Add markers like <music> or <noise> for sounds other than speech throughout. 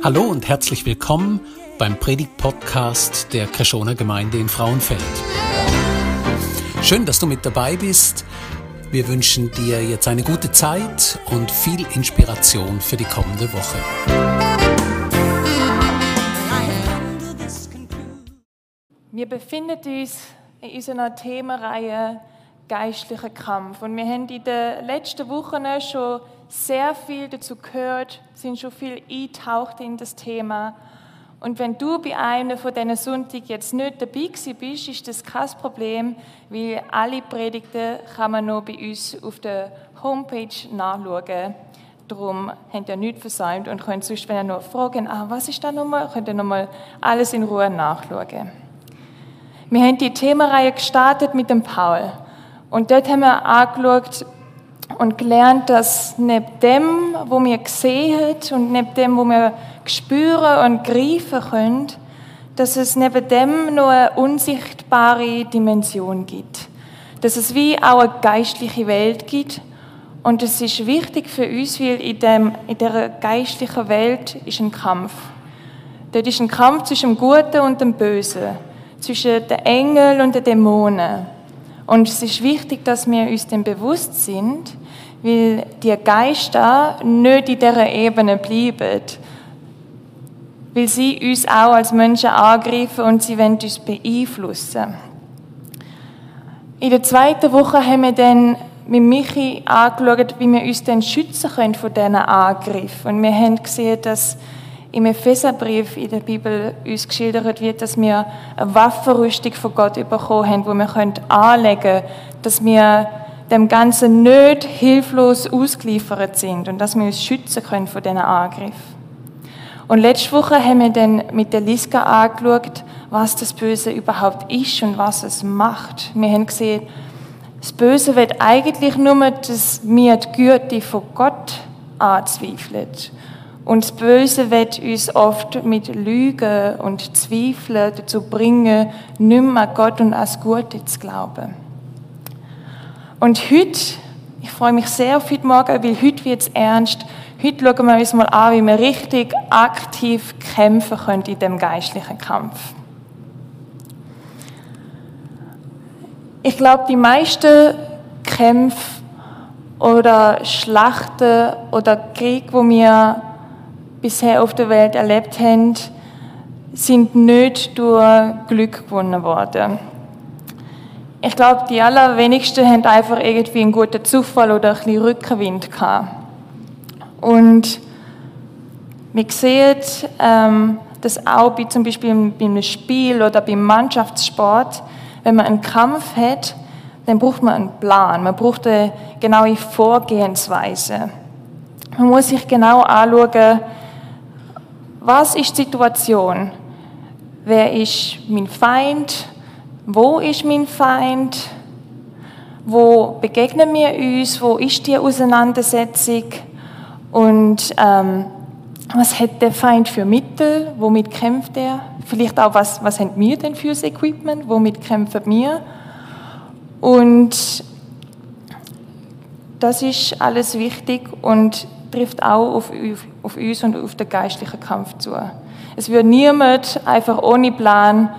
Hallo und herzlich willkommen beim Predigt-Podcast der Kreschoner Gemeinde in Frauenfeld. Schön, dass du mit dabei bist. Wir wünschen dir jetzt eine gute Zeit und viel Inspiration für die kommende Woche. Wir befinden uns in unserer Themenreihe geistlicher Kampf. Und wir haben in den letzten Wochen schon sehr viel dazu gehört, sind schon viel eingetaucht in das Thema. Und wenn du bei einem von diesen Sonntag jetzt nicht dabei bist, ist das kein Problem, weil alle Predigten kann man noch bei uns auf der Homepage nachschauen. Darum habt ihr nichts versäumt und könnt sonst, wenn ihr noch fragen, ah, was ist da nochmal, könnt ihr nochmal alles in Ruhe nachschauen. Wir haben die Themenreihe gestartet mit dem Paul. Und dort haben wir angeschaut und gelernt, dass neben dem, wo wir sehen und neben dem, wo wir spüren und greifen können, dass es neben dem noch eine unsichtbare Dimension gibt. Dass es wie auch eine geistliche Welt gibt. Und es ist wichtig für uns, weil in, dem, in dieser geistlichen Welt ist ein Kampf. Dort ist ein Kampf zwischen dem Guten und dem Bösen, zwischen den Engeln und den Dämonen. Und es ist wichtig, dass wir uns dem bewusst sind, weil die Geister nicht in dieser Ebene bleiben, weil sie uns auch als Menschen angreifen und sie wollen uns beeinflussen. In der zweiten Woche haben wir dann mit Michi angeschaut, wie wir uns dann schützen können von diesen Angriffen. Und wir haben gesehen, dass im Epheserbrief in der Bibel uns geschildert wird, dass wir eine Waffenrüstung von Gott bekommen haben, wo wir anlegen können, dass wir dem Ganzen nicht hilflos ausgeliefert sind und dass wir uns schützen können von diesen Angriffen. Und letzte Woche haben wir dann mit der Liska angeschaut, was das Böse überhaupt ist und was es macht. Wir haben gesehen, das Böse wird eigentlich nur, dass wir die Güte von Gott anzweifeln und das Böse wird uns oft mit Lügen und Zweifeln dazu bringen, nicht mehr an Gott und an das Gute zu glauben. Und heute, ich freue mich sehr auf heute Morgen, weil heute wird es ernst. Heute schauen wir uns mal an, wie wir richtig aktiv kämpfen können in dem geistlichen Kampf. Ich glaube, die meisten Kämpfe oder Schlachten oder Krieg, wo wir bisher auf der Welt erlebt haben, sind nicht durch Glück gewonnen worden. Ich glaube, die allerwenigsten haben einfach irgendwie einen guten Zufall oder ein bisschen Rückenwind gehabt. Und wir sehen, ähm, dass auch bei, zum Beispiel beim Spiel oder beim Mannschaftssport, wenn man einen Kampf hat, dann braucht man einen Plan, man braucht eine genaue Vorgehensweise. Man muss sich genau anschauen, was ist die Situation? Wer ist mein Feind? Wo ist mein Feind? Wo begegnen wir uns? Wo ist die Auseinandersetzung? Und ähm, was hat der Feind für Mittel? Womit kämpft er? Vielleicht auch, was, was haben wir denn für das Equipment? Womit kämpfen wir? Und das ist alles wichtig und trifft auch auf, auf uns und auf den geistlichen Kampf zu. Es wird niemand einfach ohne Plan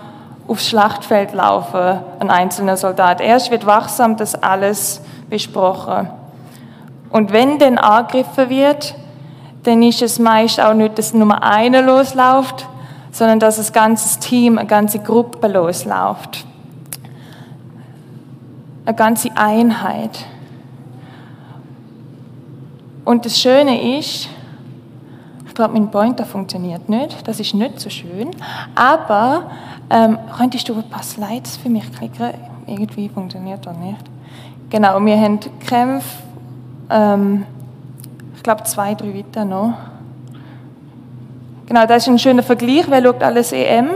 aufs Schlachtfeld laufen, ein einzelner Soldat. Erst wird wachsam das alles besprochen. Und wenn dann angegriffen wird, dann ist es meist auch nicht, dass nur einer losläuft, sondern dass ein ganzes Team, eine ganze Gruppe losläuft. Eine ganze Einheit. Und das Schöne ist, ich glaube, mein Pointer funktioniert nicht. Das ist nicht so schön. Aber ähm, könntest du ein paar Slides für mich klicken? Irgendwie funktioniert das nicht. Genau, wir haben Kämpfe, ähm, ich glaube, zwei, drei weiter noch. Genau, das ist ein schöner Vergleich. Wer schaut alles EM?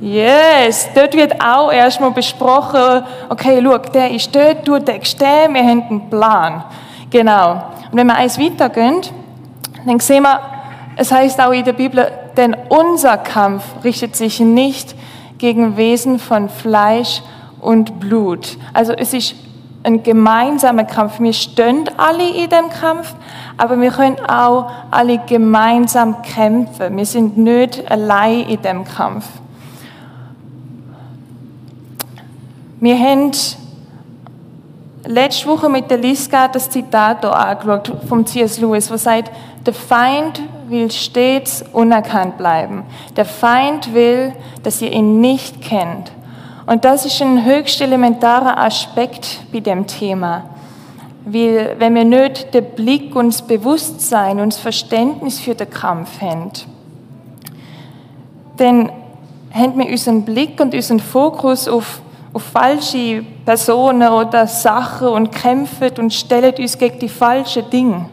Yes, dort wird auch erstmal besprochen, okay, schau, der ist dort, du denkst den, wir haben einen Plan. Genau. Und wenn wir eins weitergehen, dann sehen wir, es heißt auch in der Bibel, denn unser Kampf richtet sich nicht gegen Wesen von Fleisch und Blut. Also es ist ein gemeinsamer Kampf. Wir stehen alle in dem Kampf, aber wir können auch alle gemeinsam kämpfen. Wir sind nicht allein in dem Kampf. Wir haben letzte Woche mit der Liska das Zitat hier angeschaut vom C.S. Lewis, wo sagt, der Feind will stets unerkannt bleiben. Der Feind will, dass ihr ihn nicht kennt. Und das ist ein höchst elementarer Aspekt bei dem Thema. Weil, wenn wir nicht den Blick und das Bewusstsein und das Verständnis für den Kampf haben, dann haben wir unseren Blick und unseren Fokus auf, auf falsche Personen oder Sachen und kämpfen und stellen uns gegen die falschen Dinge.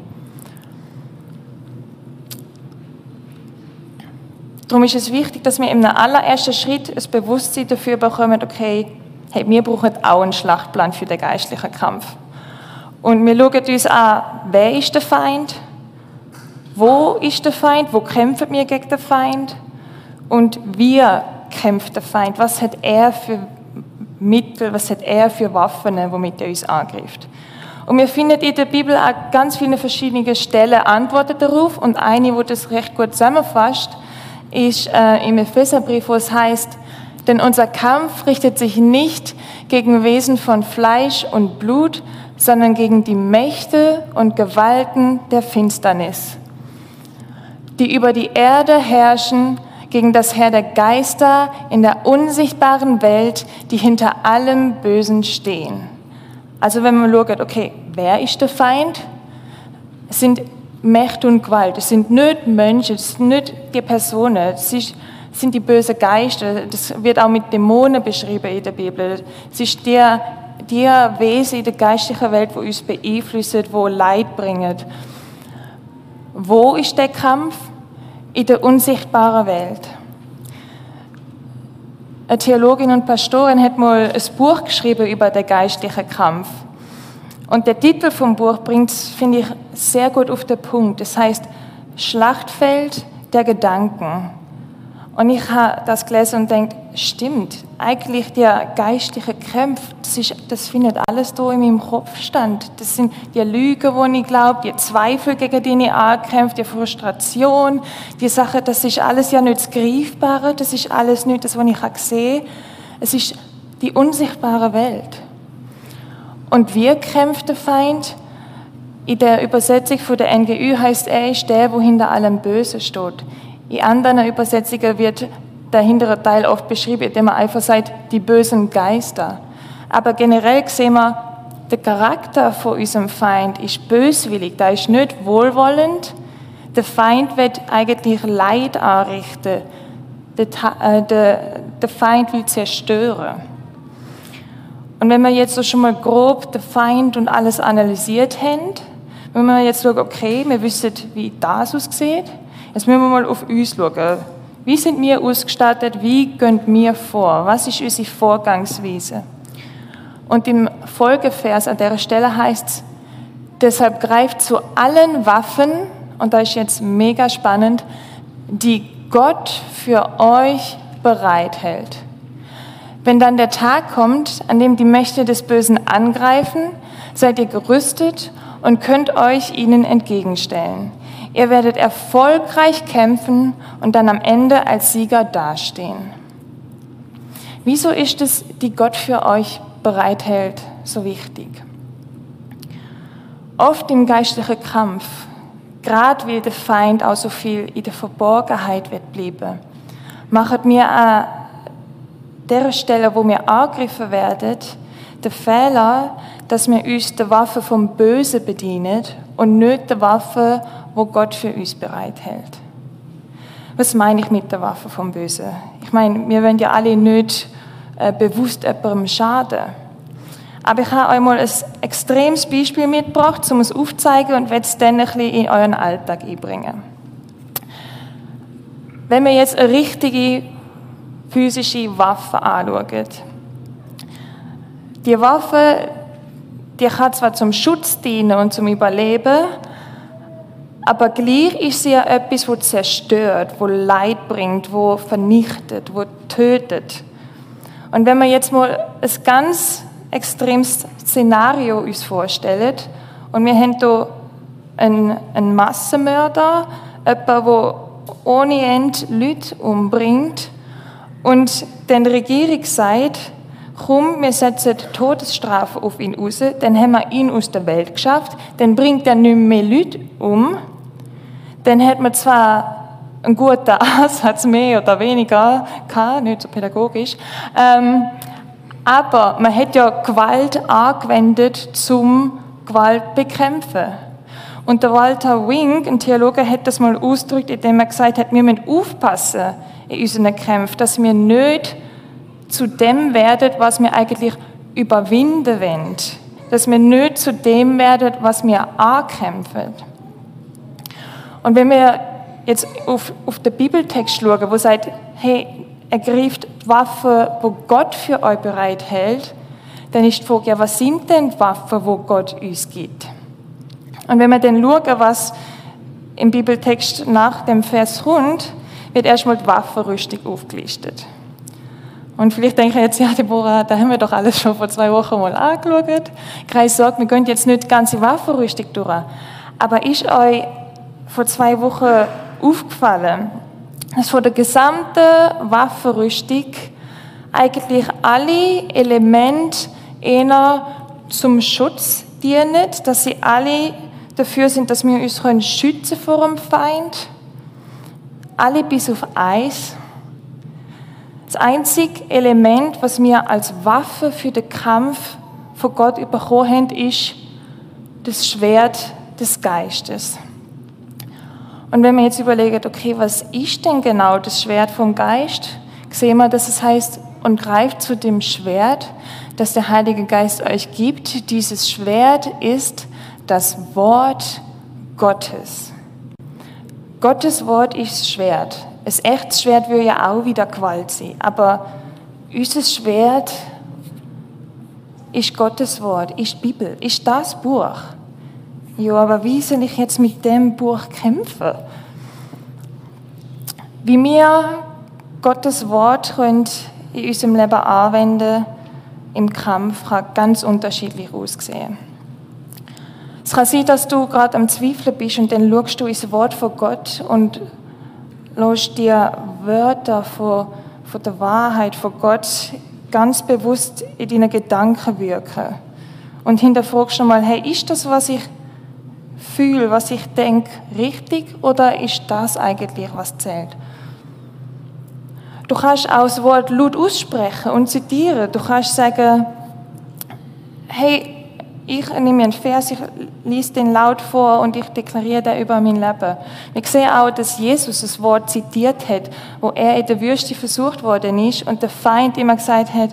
Darum ist es wichtig, dass wir im allerersten Schritt ein Bewusstsein dafür bekommen, okay, hey, wir brauchen auch einen Schlachtplan für den geistlichen Kampf. Und wir schauen uns an, wer ist der Feind? Wo ist der Feind? Wo kämpfen wir gegen den Feind? Und wie kämpft der Feind? Was hat er für Mittel, was hat er für Waffen, womit er uns angreift? Und wir finden in der Bibel auch ganz viele verschiedene Stellen Antworten darauf und eine, wo das recht gut zusammenfasst, ist äh, im Epheserbrief, wo es heißt, denn unser Kampf richtet sich nicht gegen Wesen von Fleisch und Blut, sondern gegen die Mächte und Gewalten der Finsternis, die über die Erde herrschen, gegen das Herr der Geister in der unsichtbaren Welt, die hinter allem Bösen stehen. Also wenn man schaut, okay, wer ist der Feind? Es sind Mächte und Gewalt. Es sind nicht Menschen, es sind nicht die Personen, es sind die bösen Geister. Das wird auch mit Dämonen beschrieben in der Bibel. Es ist der, der Wesen in der geistlichen Welt, wo uns beeinflussen, wo Leid bringen. Wo ist der Kampf? In der unsichtbaren Welt. Eine Theologin und Pastorin hat mal ein Buch geschrieben über den geistlichen Kampf. Und der Titel vom Buch bringt finde ich, sehr gut auf den Punkt. Es heißt Schlachtfeld der Gedanken. Und ich habe das gelesen und denke, stimmt, eigentlich der geistliche Kampf, das, ist, das findet alles da in meinem Kopf stand. Das sind die Lügen, wo ich glaube, die Zweifel, gegen die ich ankämpfe, die Frustration, die Sache, das ist alles ja nicht das Greifbare, das ist alles nicht das, was ich sehe. Es ist die unsichtbare Welt. Und wie kämpft der Feind? In der Übersetzung von der NGÜ heißt er ist der, wo hinter allem Böse steht. In anderen Übersetzungen wird der hintere Teil oft beschrieben, indem man einfach sagt, die bösen Geister. Aber generell sehen wir, der Charakter von unserem Feind ist böswillig, der ist nicht wohlwollend. Der Feind wird eigentlich Leid anrichten. Der, äh, der, der Feind will zerstören. Und wenn wir jetzt so schon mal grob den Feind und alles analysiert haben, wenn wir jetzt schauen, okay, wir wissen, wie das aussieht, jetzt müssen wir mal auf uns schauen. Wie sind wir ausgestattet? Wie gehen wir vor? Was ist unsere Vorgangsweise? Und im Folgevers an der Stelle heißt es, deshalb greift zu allen Waffen, und da ist jetzt mega spannend, die Gott für euch bereithält. Wenn dann der Tag kommt, an dem die Mächte des Bösen angreifen, seid ihr gerüstet und könnt euch ihnen entgegenstellen. Ihr werdet erfolgreich kämpfen und dann am Ende als Sieger dastehen. Wieso ist es, die Gott für euch bereithält, so wichtig? Oft im geistlichen Kampf, gerade weil der Feind auch so viel in der Verborgenheit wird bleiben, macht mir an der Stelle, wo wir angegriffen werden, der Fehler, dass wir uns der Waffe vom Bösen bedienen und nicht der Waffe, wo Gott für uns bereithält. Was meine ich mit der Waffe vom Bösen? Ich meine, wir wollen ja alle nicht äh, bewusst jemandem schaden. Aber ich habe euch mal ein extremes Beispiel mitgebracht, um es aufzuzeigen und werde es dann ein bisschen in euren Alltag einbringen. Wenn wir jetzt eine richtige physische Waffe anschauen, die Waffe, die kann zwar zum Schutz dienen und zum Überleben, aber gleich ist sie ja etwas, wo zerstört, wo Leid bringt, wo vernichtet, wo tötet. Und wenn wir jetzt mal ein ganz extremes Szenario uns vorstellen und wir haben hier einen, Massenmörder, jemanden, der ohne Ende Leute umbringt und die Regierung sagt, komm, wir setzen die Todesstrafe auf ihn aus, dann haben wir ihn aus der Welt geschafft, dann bringt er nicht mehr Leute um, dann hat man zwar einen guten <laughs> Ansatz, mehr oder weniger, gehabt, nicht so pädagogisch, ähm, aber man hat ja Gewalt angewendet zum Gewalt bekämpfen. Und der Walter Wing, ein Theologe, hat das mal ausgedrückt, indem er gesagt hat, wir müssen aufpassen in unseren Kämpfen, dass wir nicht zu dem werden, was wir eigentlich überwinden wollen. Dass wir nicht zu dem werden, was wir ankämpfen. Und wenn wir jetzt auf, auf den Bibeltext schauen, wo sagt, hey, ergreift die Waffen, wo Gott für euch bereithält, dann ist die Frage, ja, was sind denn die Waffen, wo Gott uns gibt? Und wenn wir dann schauen, was im Bibeltext nach dem Vers kommt, wird erstmal die Waffenrüstung aufgelistet. Und vielleicht denke ich jetzt, ja, Deborah, da haben wir doch alles schon vor zwei Wochen mal angeschaut. Kreis sagt, wir gehen jetzt nicht die ganze Waffenrüstung durch. Aber ist euch vor zwei Wochen aufgefallen, dass von der gesamten Waffenrüstung eigentlich alle Elemente eher zum Schutz dienen, dass sie alle dafür sind, dass wir uns schützen vor dem Feind. Alle bis auf eins. Das einzige Element, was wir als Waffe für den Kampf von Gott bekommen haben, ist das Schwert des Geistes. Und wenn wir jetzt überlegen, okay, was ist denn genau das Schwert vom Geist, sehen wir, dass es heißt, und greift zu dem Schwert, das der Heilige Geist euch gibt. Dieses Schwert ist das Wort Gottes. Gottes Wort ist Schwert. Ein echtes Schwert würde ja auch wieder Gewalt sein. Aber unser Schwert ist Gottes Wort, ist die Bibel, ist das Buch. Ja, aber wie soll ich jetzt mit dem Buch kämpfen? Wie wir Gottes Wort können in unserem Leben anwenden im Kampf, kann ganz unterschiedlich aussehen. Es kann sein, dass du gerade am Zweifeln bist und dann schaust du ins Wort von Gott und lässt dir Wörter von, von der Wahrheit von Gott ganz bewusst in deinen Gedanken wirken. Und hinterfragst schon mal, hey, ist das, was ich fühle, was ich denke, richtig oder ist das eigentlich, was zählt? Du kannst auch das Wort laut aussprechen und zitieren. Du kannst sagen, hey, ich nehme einen Vers, ich lese den laut vor und ich deklariere den über mein Leben. Wir sehen auch, dass Jesus das Wort zitiert hat, wo er in der Wüste versucht worden ist und der Feind immer gesagt hat,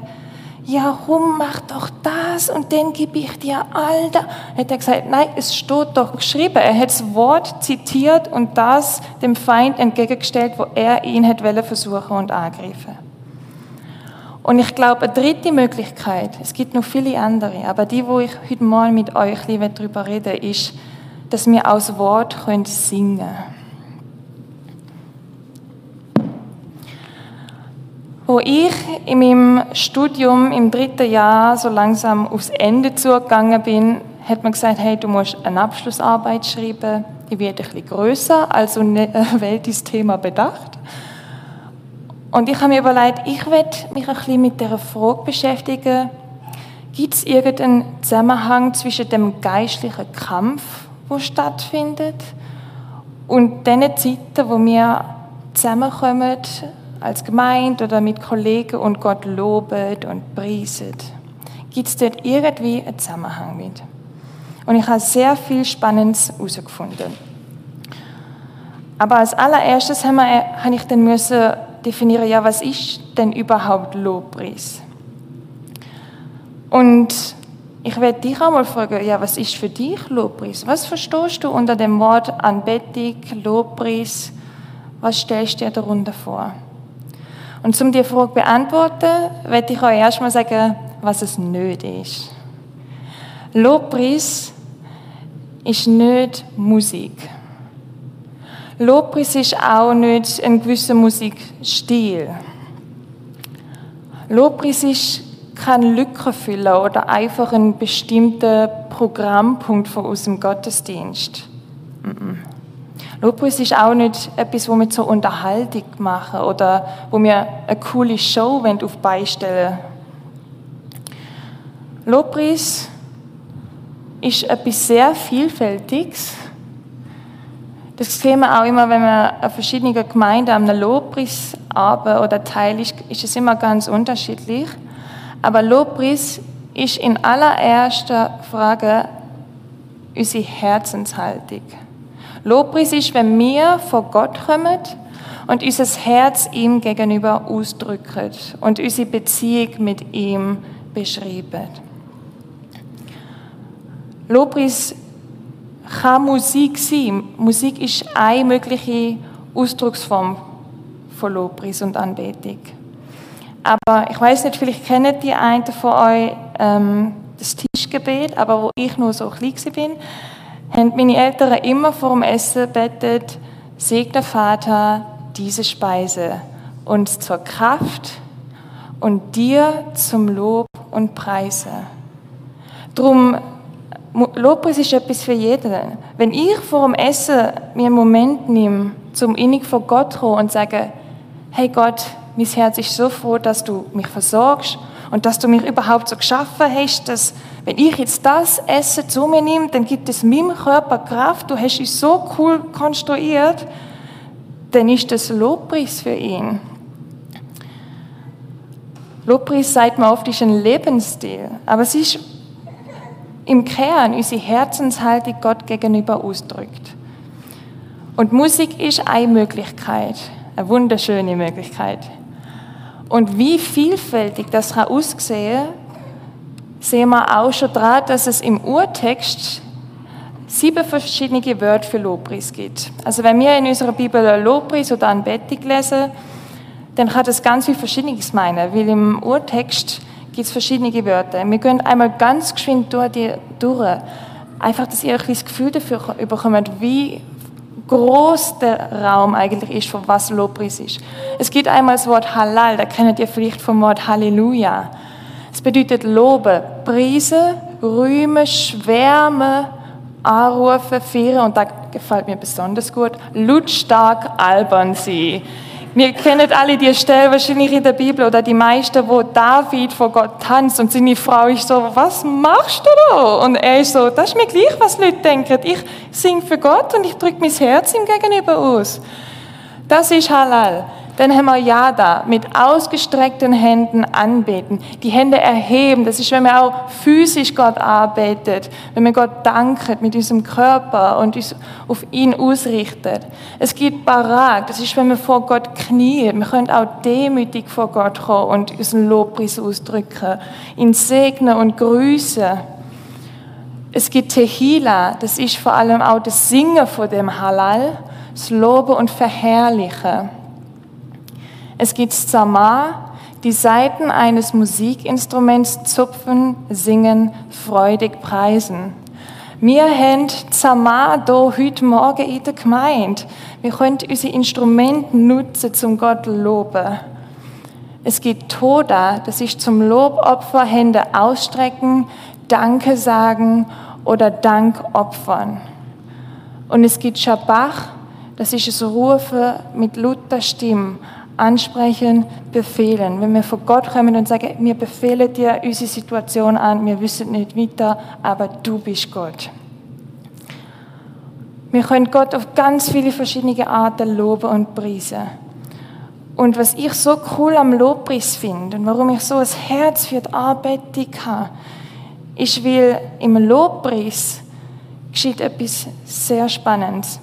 ja, rum, mach doch das und dann gebe ich dir all das. Hat er gesagt, nein, es steht doch geschrieben. Er hat das Wort zitiert und das dem Feind entgegengestellt, wo er ihn hat versuchen und angreifen. Und ich glaube, eine dritte Möglichkeit, es gibt noch viele andere, aber die, wo ich heute mal mit euch darüber rede, ist, dass wir aus Wort können singen können. Wo ich in meinem Studium im dritten Jahr so langsam aufs Ende zugegangen bin, hat man gesagt, hey, du musst eine Abschlussarbeit schreiben, die wird ein bisschen grösser, also eine <laughs> Welt ist Thema bedacht. Und ich habe mir überlegt, ich werde mich ein bisschen mit der Frage beschäftigen, gibt es irgendeinen Zusammenhang zwischen dem geistlichen Kampf, der stattfindet, und den Zeiten, wo wir zusammenkommen als Gemeinde oder mit Kollegen und Gott loben und preisen? Gibt es dort irgendwie einen Zusammenhang mit? Und ich habe sehr viel Spannendes herausgefunden. Aber als allererstes habe ich dann müssen definiere, ja, was ist denn überhaupt Lobpreis? Und ich werde dich auch mal fragen, ja, was ist für dich Lobpreis? Was verstehst du unter dem Wort Anbetung, Lobpreis? Was stellst du dir darunter vor? Und um die Frage zu beantworten, werde ich euch erstmal sagen, was es nicht ist. Lobpreis ist nicht Musik. Lobpreis ist auch nicht ein gewisser Musikstil. Lobpreis ist keine Lücke füllen oder einfach einen bestimmten Programmpunkt von unserem Gottesdienst. Lobpreis ist auch nicht etwas, wo wir zur Unterhaltung machen oder wo wir eine coole Show auf beistellen Lobpreis ist etwas sehr Vielfältiges. Das sehen wir auch immer, wenn man an verschiedenen Gemeinden am Lobpreis oder Teil ist, ist es immer ganz unterschiedlich. Aber Lobpreis ist in allererster Frage unsere Herzenshaltung. Lobpreis ist, wenn wir vor Gott kommen und unser Herz ihm gegenüber ausdrücken und unsere Beziehung mit ihm beschreiben. Lobpreis kann Musik sein. Musik ist eine mögliche Ausdrucksform von Lobpreis und Anbetung. Aber ich weiß nicht, vielleicht kennen die einen von euch ähm, das Tischgebet, aber wo ich nur so klein bin, haben meine Eltern immer vor dem Essen betet, segne Vater diese Speise uns zur Kraft und dir zum Lob und Preise. Drum Lobpreis ist etwas für jeden. Wenn ich vor dem Essen mir einen Moment nehme, zum innig vor Gott zu und sage, hey Gott, mein Herz ist so froh, dass du mich versorgst und dass du mich überhaupt so geschaffen hast, dass wenn ich jetzt das Essen zu mir nehme, dann gibt es meinem Körper Kraft, du hast es so cool konstruiert, dann ist das Lobpreis für ihn. Lobpreis, sagt man oft, ist ein Lebensstil, aber es ist im Kern unsere Herzenshaltung Gott gegenüber ausdrückt. Und Musik ist eine Möglichkeit, eine wunderschöne Möglichkeit. Und wie vielfältig das kann aussehen sehen wir auch schon daran, dass es im Urtext sieben verschiedene Wörter für Lobpreis gibt. Also wenn wir in unserer Bibel Lobpreis oder Anbetung lesen, dann kann das ganz viel Verschiedenes meinen, weil im Urtext gibt es verschiedene Wörter. Wir gehen einmal ganz geschwind durch die durch. Einfach, dass ihr ein das Gefühl dafür bekommt, wie groß der Raum eigentlich ist, von was Lobpreis ist. Es gibt einmal das Wort Halal, da kennt ihr vielleicht vom Wort Halleluja. Es bedeutet loben, preisen, rühmen, schwärmen, anrufen, feiern und da gefällt mir besonders gut, lautstark albern sein. Wir kennen alle die Stelle wahrscheinlich in der Bibel oder die meisten, wo David vor Gott tanzt und seine Frau ist so, was machst du da? Und er ist so, das ist mir gleich, was Leute denken. Ich singe für Gott und ich drücke mein Herz ihm gegenüber aus. Das ist Halal. Dann haben wir Yada, mit ausgestreckten Händen anbeten. Die Hände erheben, das ist, wenn man auch physisch Gott arbeitet, wenn man Gott dankt mit unserem Körper und uns auf ihn ausrichtet. Es gibt Barak, das ist, wenn man vor Gott kniet. Wir können auch demütig vor Gott kommen und unseren Lobpreis ausdrücken, ihn segnen und grüßen. Es gibt Tehila, das ist vor allem auch das Singen von dem Halal, das Loben und Verherrlichen. Es gibt Zamar, die Seiten eines Musikinstruments zupfen, singen, freudig preisen. Wir haben Zamar hier heute Morgen in der Gemeinde. Wir können unsere Instrumente nutzen, zum Gott loben. Es gibt Toda, das ist zum Lobopfer Hände ausstrecken, Danke sagen oder Dank opfern. Und es gibt Schabach, das ist das Rufen mit lauter Stimme ansprechen, befehlen. Wenn wir vor Gott kommen und sagen, wir befehlen dir unsere Situation an, wir wissen nicht weiter, aber du bist Gott. Wir können Gott auf ganz viele verschiedene Arten loben und preisen. Und was ich so cool am Lobpreis finde und warum ich so ein Herz für die Arbeitung habe, ist, weil im Lobpreis geschieht etwas sehr Spannendes.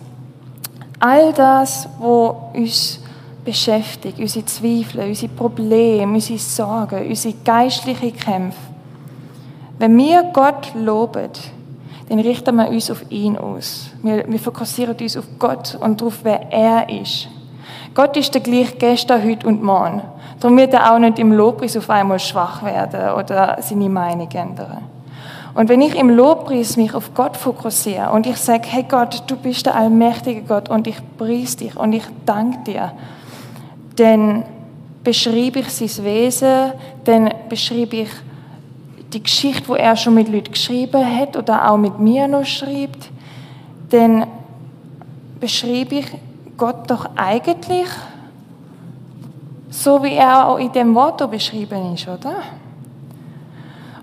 All das, was uns beschäftigt, unsere Zweifel, unsere Probleme, unsere Sorgen, unsere geistlichen Kämpfe. Wenn wir Gott loben, dann richten wir uns auf ihn aus. Wir, wir fokussieren uns auf Gott und darauf, wer er ist. Gott ist der gleich gestern, heute und morgen. Darum wird er auch nicht im Lobpreis auf einmal schwach werden oder seine Meinung ändern. Und wenn ich im Lobpreis mich auf Gott fokussiere und ich sage, hey Gott, du bist der allmächtige Gott und ich preis dich und ich danke dir, denn beschreibe ich sein Wesen, dann beschreibe ich die Geschichte, wo er schon mit Leuten geschrieben hat oder auch mit mir noch schreibt, dann beschreibe ich Gott doch eigentlich so, wie er auch in dem Wort beschrieben ist, oder?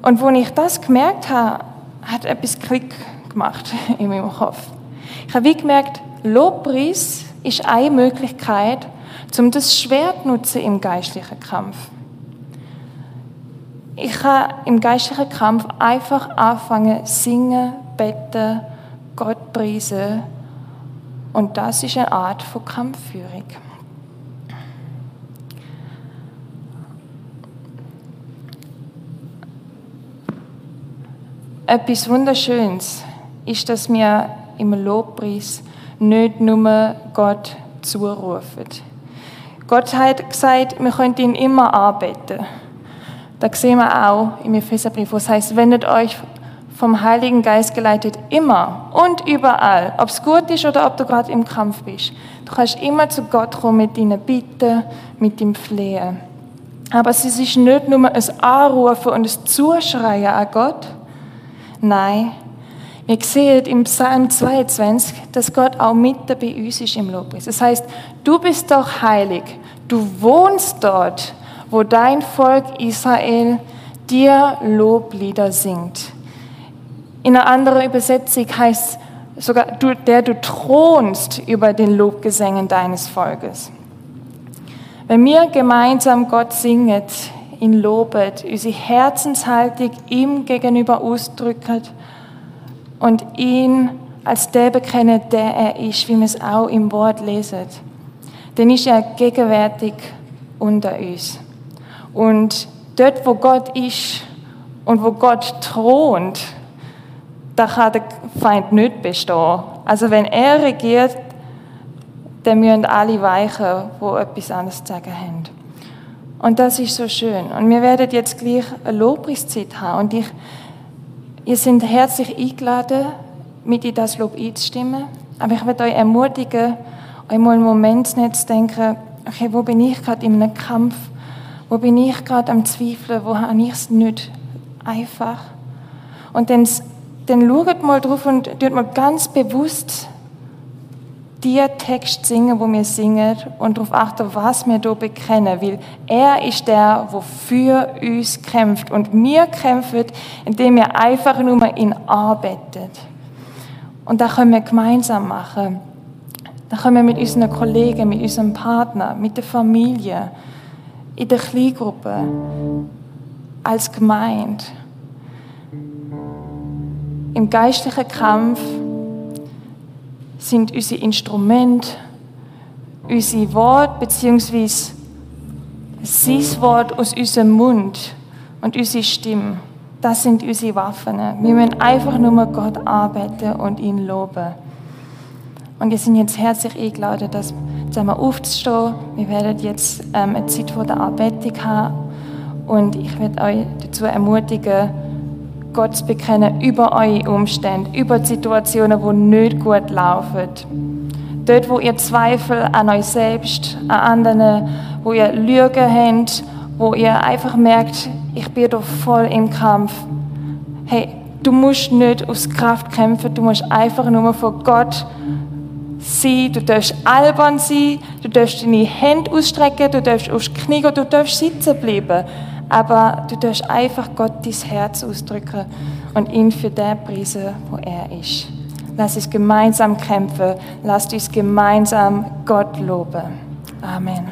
Und als ich das gemerkt habe, hat etwas Klick gemacht <laughs> in meinem Kopf. Ich habe wie gemerkt, Lobpreis ist eine Möglichkeit, um das Schwert zu nutzen im geistlichen Kampf. Ich kann im geistlichen Kampf einfach anfangen, singen, beten, Gott preisen. Und das ist eine Art von Kampfführung. Etwas Wunderschönes ist, dass wir im Lobpreis nicht nur Gott zurufen. Gott hat gesagt, wir können ihn immer anbeten. Da sehen wir auch im Epheserbrief, wo es heißt, wendet euch vom Heiligen Geist geleitet immer und überall, ob es gut ist oder ob du gerade im Kampf bist. Du kannst immer zu Gott kommen mit deinen Bitten, mit dem Flehen. Aber es ist nicht nur ein Anrufen und ein Zuschreien an Gott. Nein, wir sehen im Psalm 22, dass Gott auch mitten bei uns ist im Lobpreis. Das heißt, du bist doch heilig. Du wohnst dort wo dein Volk Israel dir Loblieder singt. In einer anderen Übersetzung heißt sogar, du, der du thronst über den Lobgesängen deines Volkes. Wenn wir gemeinsam Gott singen, ihn lobet, unsere Herzenshaltung ihm gegenüber ausdrücken und ihn als der bekennen, der er ist, wie wir es auch im Wort lesen, dann ist er gegenwärtig unter uns. Und dort, wo Gott ist und wo Gott thront, da kann der Feind nicht bestehen. Also wenn er regiert, dann müssen alle weichen, wo etwas anderes zu sagen haben. Und das ist so schön. Und wir werden jetzt gleich eine Lobpreiszeit haben. Und ich, ihr seid herzlich eingeladen, mit in das Lob einzustimmen. Aber ich werde euch ermutigen, euch mal einen Moment zu denken, okay, wo bin ich gerade in einem Kampf? Wo bin ich gerade am Zweifeln? Wo habe ich es nicht einfach? Und dann, dann schaut mal drauf und tut mal ganz bewusst die Text singen, wo wir singen und darauf achten, was wir hier bekennen, weil er ist der, der für uns kämpft und wir kämpfen, indem wir einfach nur ihn arbeitet. Und das können wir gemeinsam machen. Das können wir mit unseren Kollegen, mit unserem Partner, mit der Familie, in der Kleingruppe, als Gemeinde. Im geistlichen Kampf sind unsere Instrumente, unsere Wort bzw. sein Wort aus unserem Mund und unsere Stimme. Das sind unsere Waffen. Wir müssen einfach nur Gott arbeiten und ihn loben. Und wir sind jetzt herzlich eingeladen, dass zusammen aufzustehen. Wir werden jetzt ähm, eine Zeit von der Anbetung haben. Und ich werde euch dazu ermutigen, Gott zu bekennen über eure Umstände, über die Situationen, die nicht gut laufen. Dort, wo ihr Zweifel an euch selbst, an anderen, wo ihr Lügen habt, wo ihr einfach merkt, ich bin doch voll im Kampf. Hey, du musst nicht aus Kraft kämpfen, du musst einfach nur vor Gott sein, du darfst albern sein, du darfst deine Hände ausstrecken, du darfst aufs Knie gehen, du darfst sitzen bleiben. Aber du darfst einfach Gott dein Herz ausdrücken und ihn für den preisen, wo er ist. Lass uns gemeinsam kämpfen, lass uns gemeinsam Gott loben. Amen.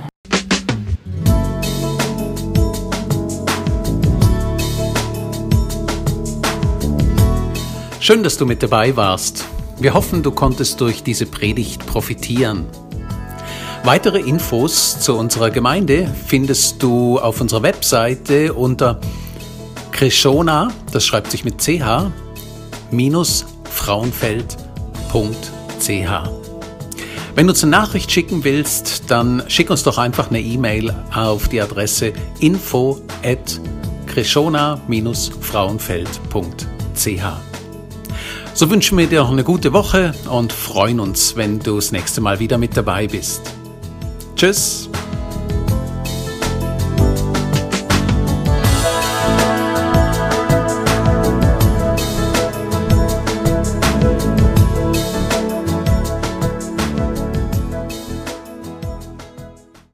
Schön, dass du mit dabei warst. Wir hoffen, du konntest durch diese Predigt profitieren. Weitere Infos zu unserer Gemeinde findest du auf unserer Webseite unter Krishona, das schreibt sich mit ch, minus frauenfeld.ch. Wenn du uns eine Nachricht schicken willst, dann schick uns doch einfach eine E-Mail auf die Adresse info at krishona-frauenfeld.ch. So wünschen wir dir noch eine gute Woche und freuen uns, wenn du das nächste Mal wieder mit dabei bist. Tschüss!